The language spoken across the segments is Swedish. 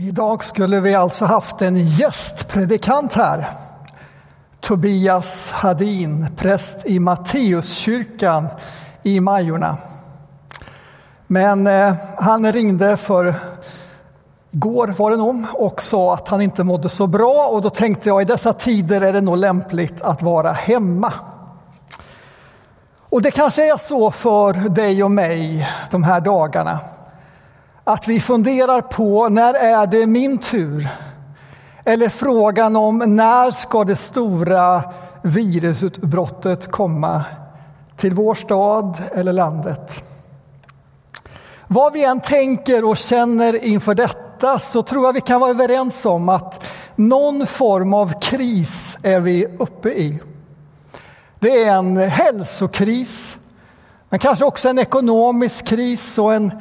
Idag skulle vi alltså haft en gästpredikant här. Tobias Hadin, präst i Matteuskyrkan i Majorna. Men eh, han ringde för igår var det nog och sa att han inte mådde så bra och då tänkte jag i dessa tider är det nog lämpligt att vara hemma. Och det kanske är så för dig och mig de här dagarna att vi funderar på när är det min tur? Eller frågan om när ska det stora virusutbrottet komma till vår stad eller landet? Vad vi än tänker och känner inför detta så tror jag vi kan vara överens om att någon form av kris är vi uppe i. Det är en hälsokris, men kanske också en ekonomisk kris och en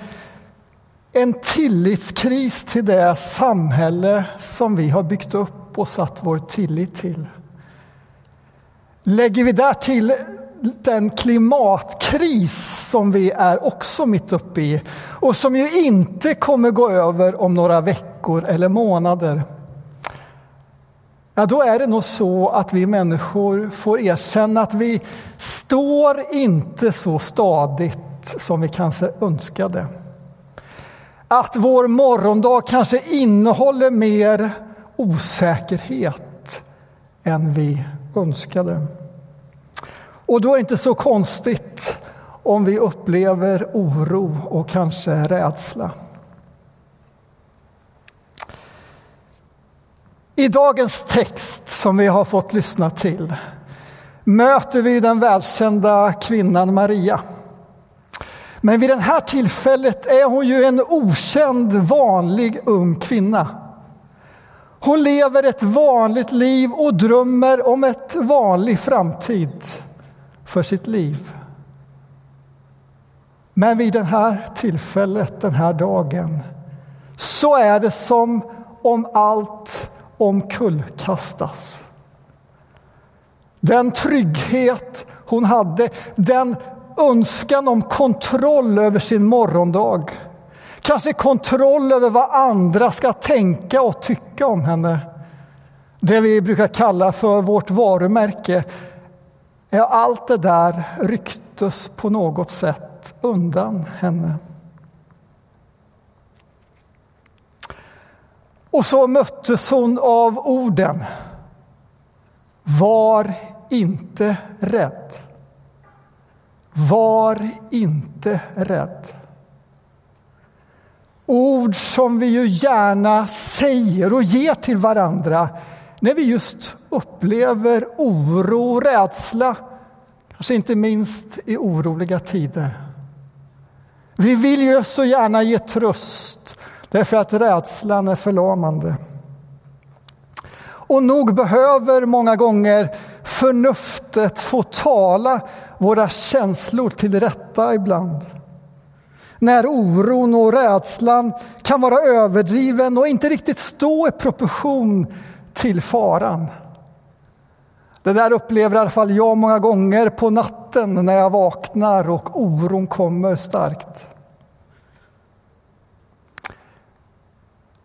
en tillitskris till det samhälle som vi har byggt upp och satt vår tillit till. Lägger vi där till den klimatkris som vi är också mitt uppe i och som ju inte kommer gå över om några veckor eller månader. Ja, då är det nog så att vi människor får erkänna att vi står inte så stadigt som vi kanske önskade. Att vår morgondag kanske innehåller mer osäkerhet än vi önskade. Och då är det inte så konstigt om vi upplever oro och kanske rädsla. I dagens text som vi har fått lyssna till möter vi den välkända kvinnan Maria men vid det här tillfället är hon ju en okänd, vanlig ung kvinna. Hon lever ett vanligt liv och drömmer om ett vanlig framtid för sitt liv. Men vid det här tillfället, den här dagen, så är det som om allt omkullkastas. Den trygghet hon hade, den önskan om kontroll över sin morgondag. Kanske kontroll över vad andra ska tänka och tycka om henne. Det vi brukar kalla för vårt varumärke. Ja, allt det där rycktes på något sätt undan henne. Och så möttes hon av orden. Var inte rädd. Var inte rädd. Ord som vi ju gärna säger och ger till varandra när vi just upplever oro och rädsla, kanske inte minst i oroliga tider. Vi vill ju så gärna ge tröst därför att rädslan är förlamande. Och nog behöver många gånger förnuftet få tala våra känslor till rätta ibland. När oron och rädslan kan vara överdriven och inte riktigt stå i proportion till faran. Det där upplever i alla fall jag många gånger på natten när jag vaknar och oron kommer starkt.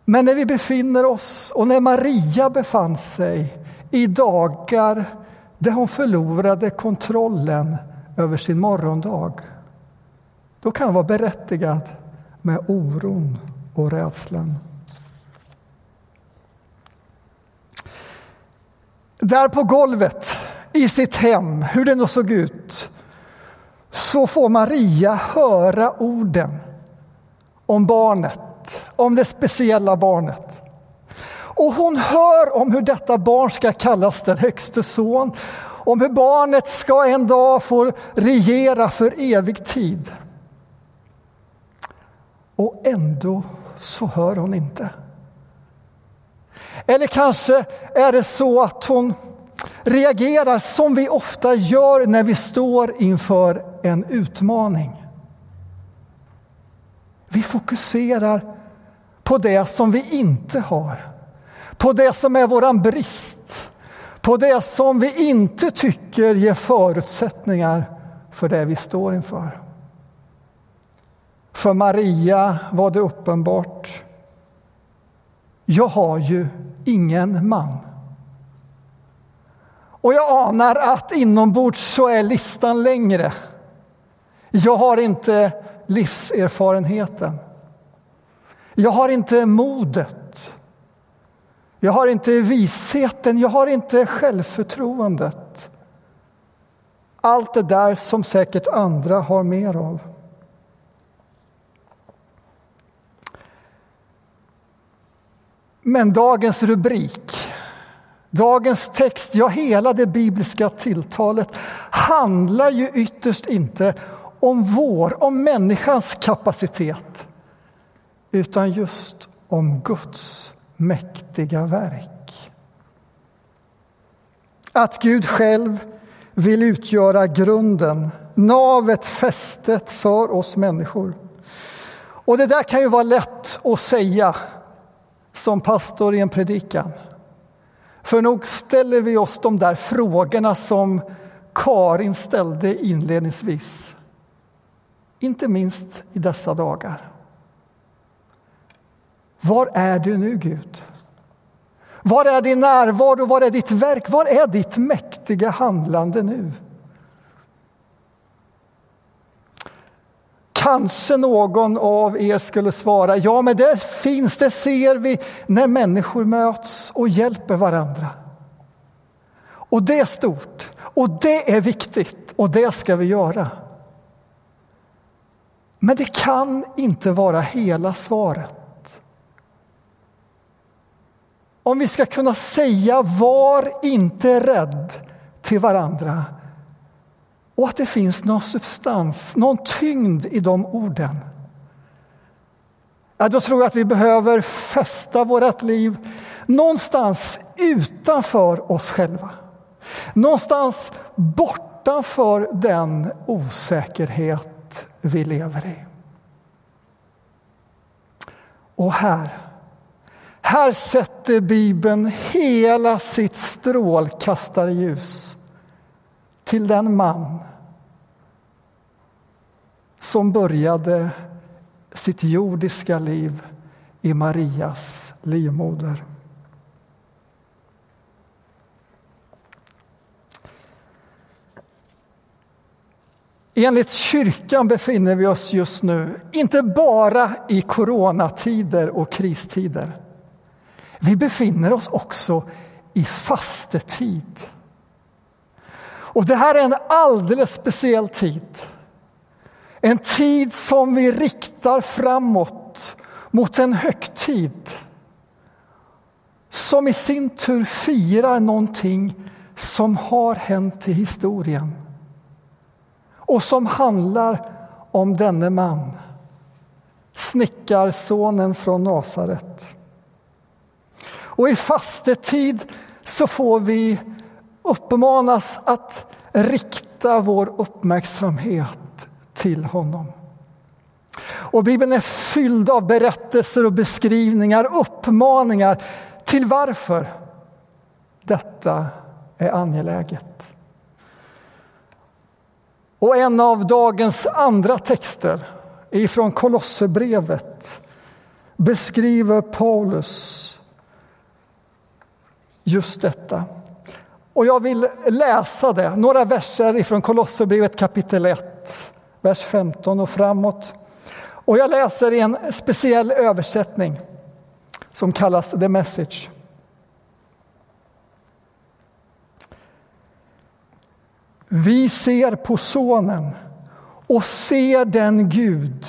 Men när vi befinner oss, och när Maria befann sig i dagar där hon förlorade kontrollen över sin morgondag, då kan hon vara berättigad med oron och rädslan. Där på golvet i sitt hem, hur det nu såg ut, så får Maria höra orden om barnet om det speciella barnet. Och hon hör om hur detta barn ska kallas den högste son, om hur barnet ska en dag få regera för evig tid. Och ändå så hör hon inte. Eller kanske är det så att hon reagerar som vi ofta gör när vi står inför en utmaning. Vi fokuserar på det som vi inte har, på det som är våran brist, på det som vi inte tycker ger förutsättningar för det vi står inför. För Maria var det uppenbart. jag har ju ingen man. Och jag anar att inombords så är listan längre. Jag har inte livserfarenheten. Jag har inte modet. Jag har inte visheten, jag har inte självförtroendet. Allt det där som säkert andra har mer av. Men dagens rubrik, dagens text, ja hela det bibliska tilltalet handlar ju ytterst inte om vår, om människans kapacitet utan just om Guds mäktiga verk. Att Gud själv vill utgöra grunden, navet, fästet för oss människor. Och det där kan ju vara lätt att säga som pastor i en predikan. För nog ställer vi oss de där frågorna som Karin ställde inledningsvis. Inte minst i dessa dagar. Var är du nu, Gud? Var är din närvaro? Var är ditt verk? Var är ditt mäktiga handlande nu? Kanske någon av er skulle svara, ja men det finns, det ser vi när människor möts och hjälper varandra. Och det är stort, och det är viktigt, och det ska vi göra. Men det kan inte vara hela svaret. Om vi ska kunna säga var inte rädd till varandra och att det finns någon substans, någon tyngd i de orden. Ja, då tror jag att vi behöver fästa vårt liv någonstans utanför oss själva. Någonstans bortanför den osäkerhet vi lever i. Och här här sätter Bibeln hela sitt strålkastarljus till den man som började sitt jordiska liv i Marias livmoder. Enligt kyrkan befinner vi oss just nu inte bara i coronatider och kristider vi befinner oss också i fastetid. Och det här är en alldeles speciell tid. En tid som vi riktar framåt mot en högtid som i sin tur firar någonting som har hänt i historien och som handlar om denne man, snickarsonen från Nasaret. Och i fastetid så får vi uppmanas att rikta vår uppmärksamhet till honom. Och Bibeln är fylld av berättelser och beskrivningar, uppmaningar till varför detta är angeläget. Och en av dagens andra texter ifrån Kolosserbrevet beskriver Paulus just detta. Och jag vill läsa det, några verser ifrån Kolosserbrevet kapitel 1, vers 15 och framåt. Och jag läser i en speciell översättning som kallas The Message. Vi ser på Sonen och ser den Gud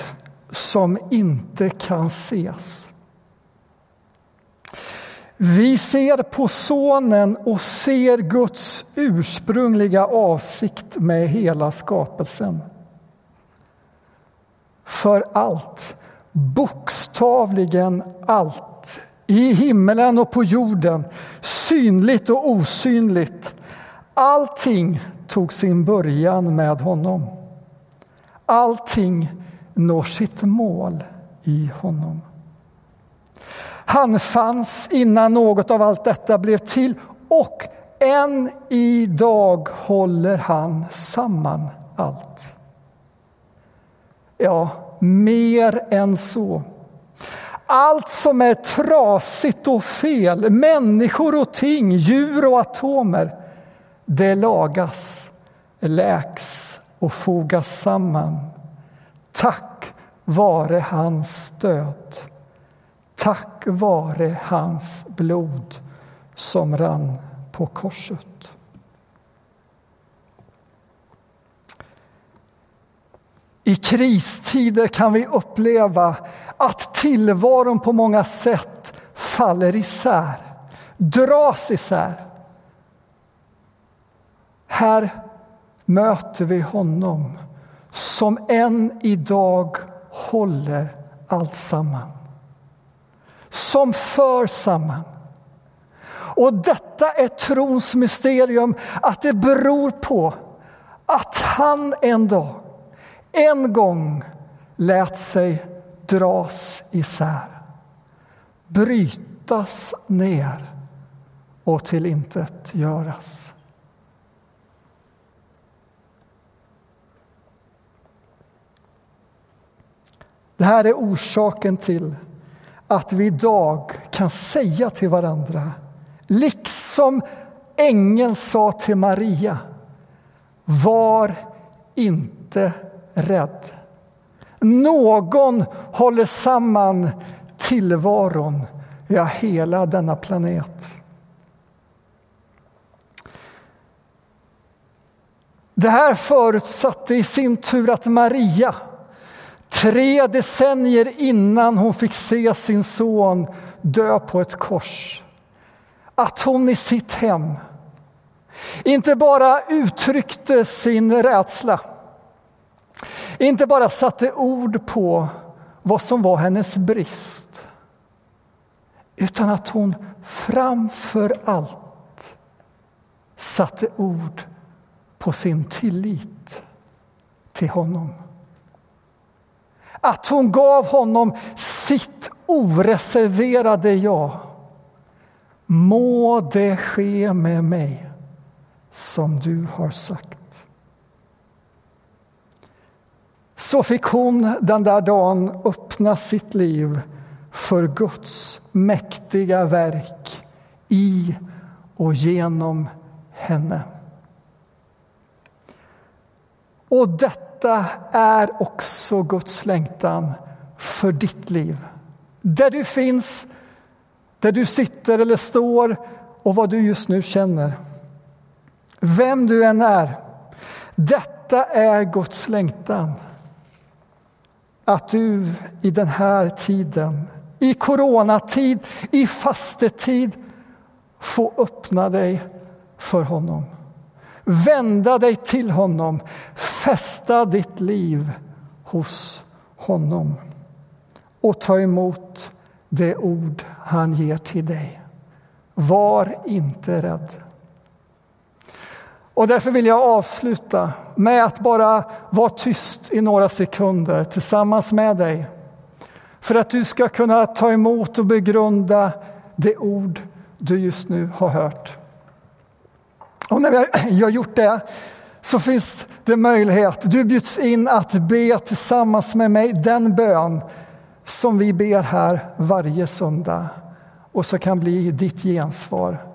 som inte kan ses. Vi ser på Sonen och ser Guds ursprungliga avsikt med hela skapelsen. För allt, bokstavligen allt, i himmelen och på jorden, synligt och osynligt, allting tog sin början med honom. Allting når sitt mål i honom. Han fanns innan något av allt detta blev till och än idag håller han samman allt. Ja, mer än så. Allt som är trasigt och fel, människor och ting, djur och atomer, det lagas, läks och fogas samman. Tack vare hans stöd. Tack vare hans blod som rann på korset. I kristider kan vi uppleva att tillvaron på många sätt faller isär, dras isär. Här möter vi honom som än idag håller allt samman. Som för samman. Och detta är trons mysterium, att det beror på att han en dag, en gång lät sig dras isär, brytas ner och till intet göras. Det här är orsaken till att vi idag kan säga till varandra, liksom ängeln sa till Maria, var inte rädd. Någon håller samman tillvaron, ja, hela denna planet. Det här förutsatte i sin tur att Maria Tre decennier innan hon fick se sin son dö på ett kors. Att hon i sitt hem inte bara uttryckte sin rädsla, inte bara satte ord på vad som var hennes brist utan att hon framför allt satte ord på sin tillit till honom. Att hon gav honom sitt oreserverade ja. Må det ske med mig som du har sagt. Så fick hon den där dagen öppna sitt liv för Guds mäktiga verk i och genom henne. Och detta detta är också Guds längtan för ditt liv. Där du finns, där du sitter eller står och vad du just nu känner. Vem du än är. Detta är Guds längtan. Att du i den här tiden, i coronatid, i fastetid får öppna dig för honom. Vända dig till honom, fästa ditt liv hos honom och ta emot det ord han ger till dig. Var inte rädd. Och därför vill jag avsluta med att bara vara tyst i några sekunder tillsammans med dig. För att du ska kunna ta emot och begrunda det ord du just nu har hört. Och när vi har gjort det så finns det möjlighet. Du bjuds in att be tillsammans med mig den bön som vi ber här varje söndag och som kan bli ditt gensvar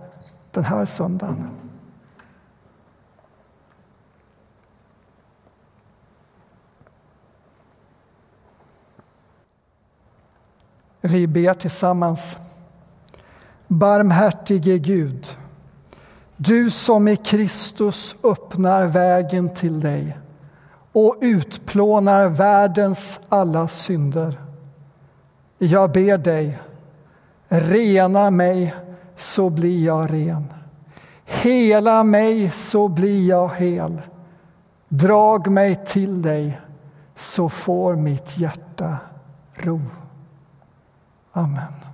den här söndagen. Vi ber tillsammans. Barmhärtige Gud du som i Kristus öppnar vägen till dig och utplånar världens alla synder. Jag ber dig, rena mig så blir jag ren. Hela mig så blir jag hel. Drag mig till dig så får mitt hjärta ro. Amen.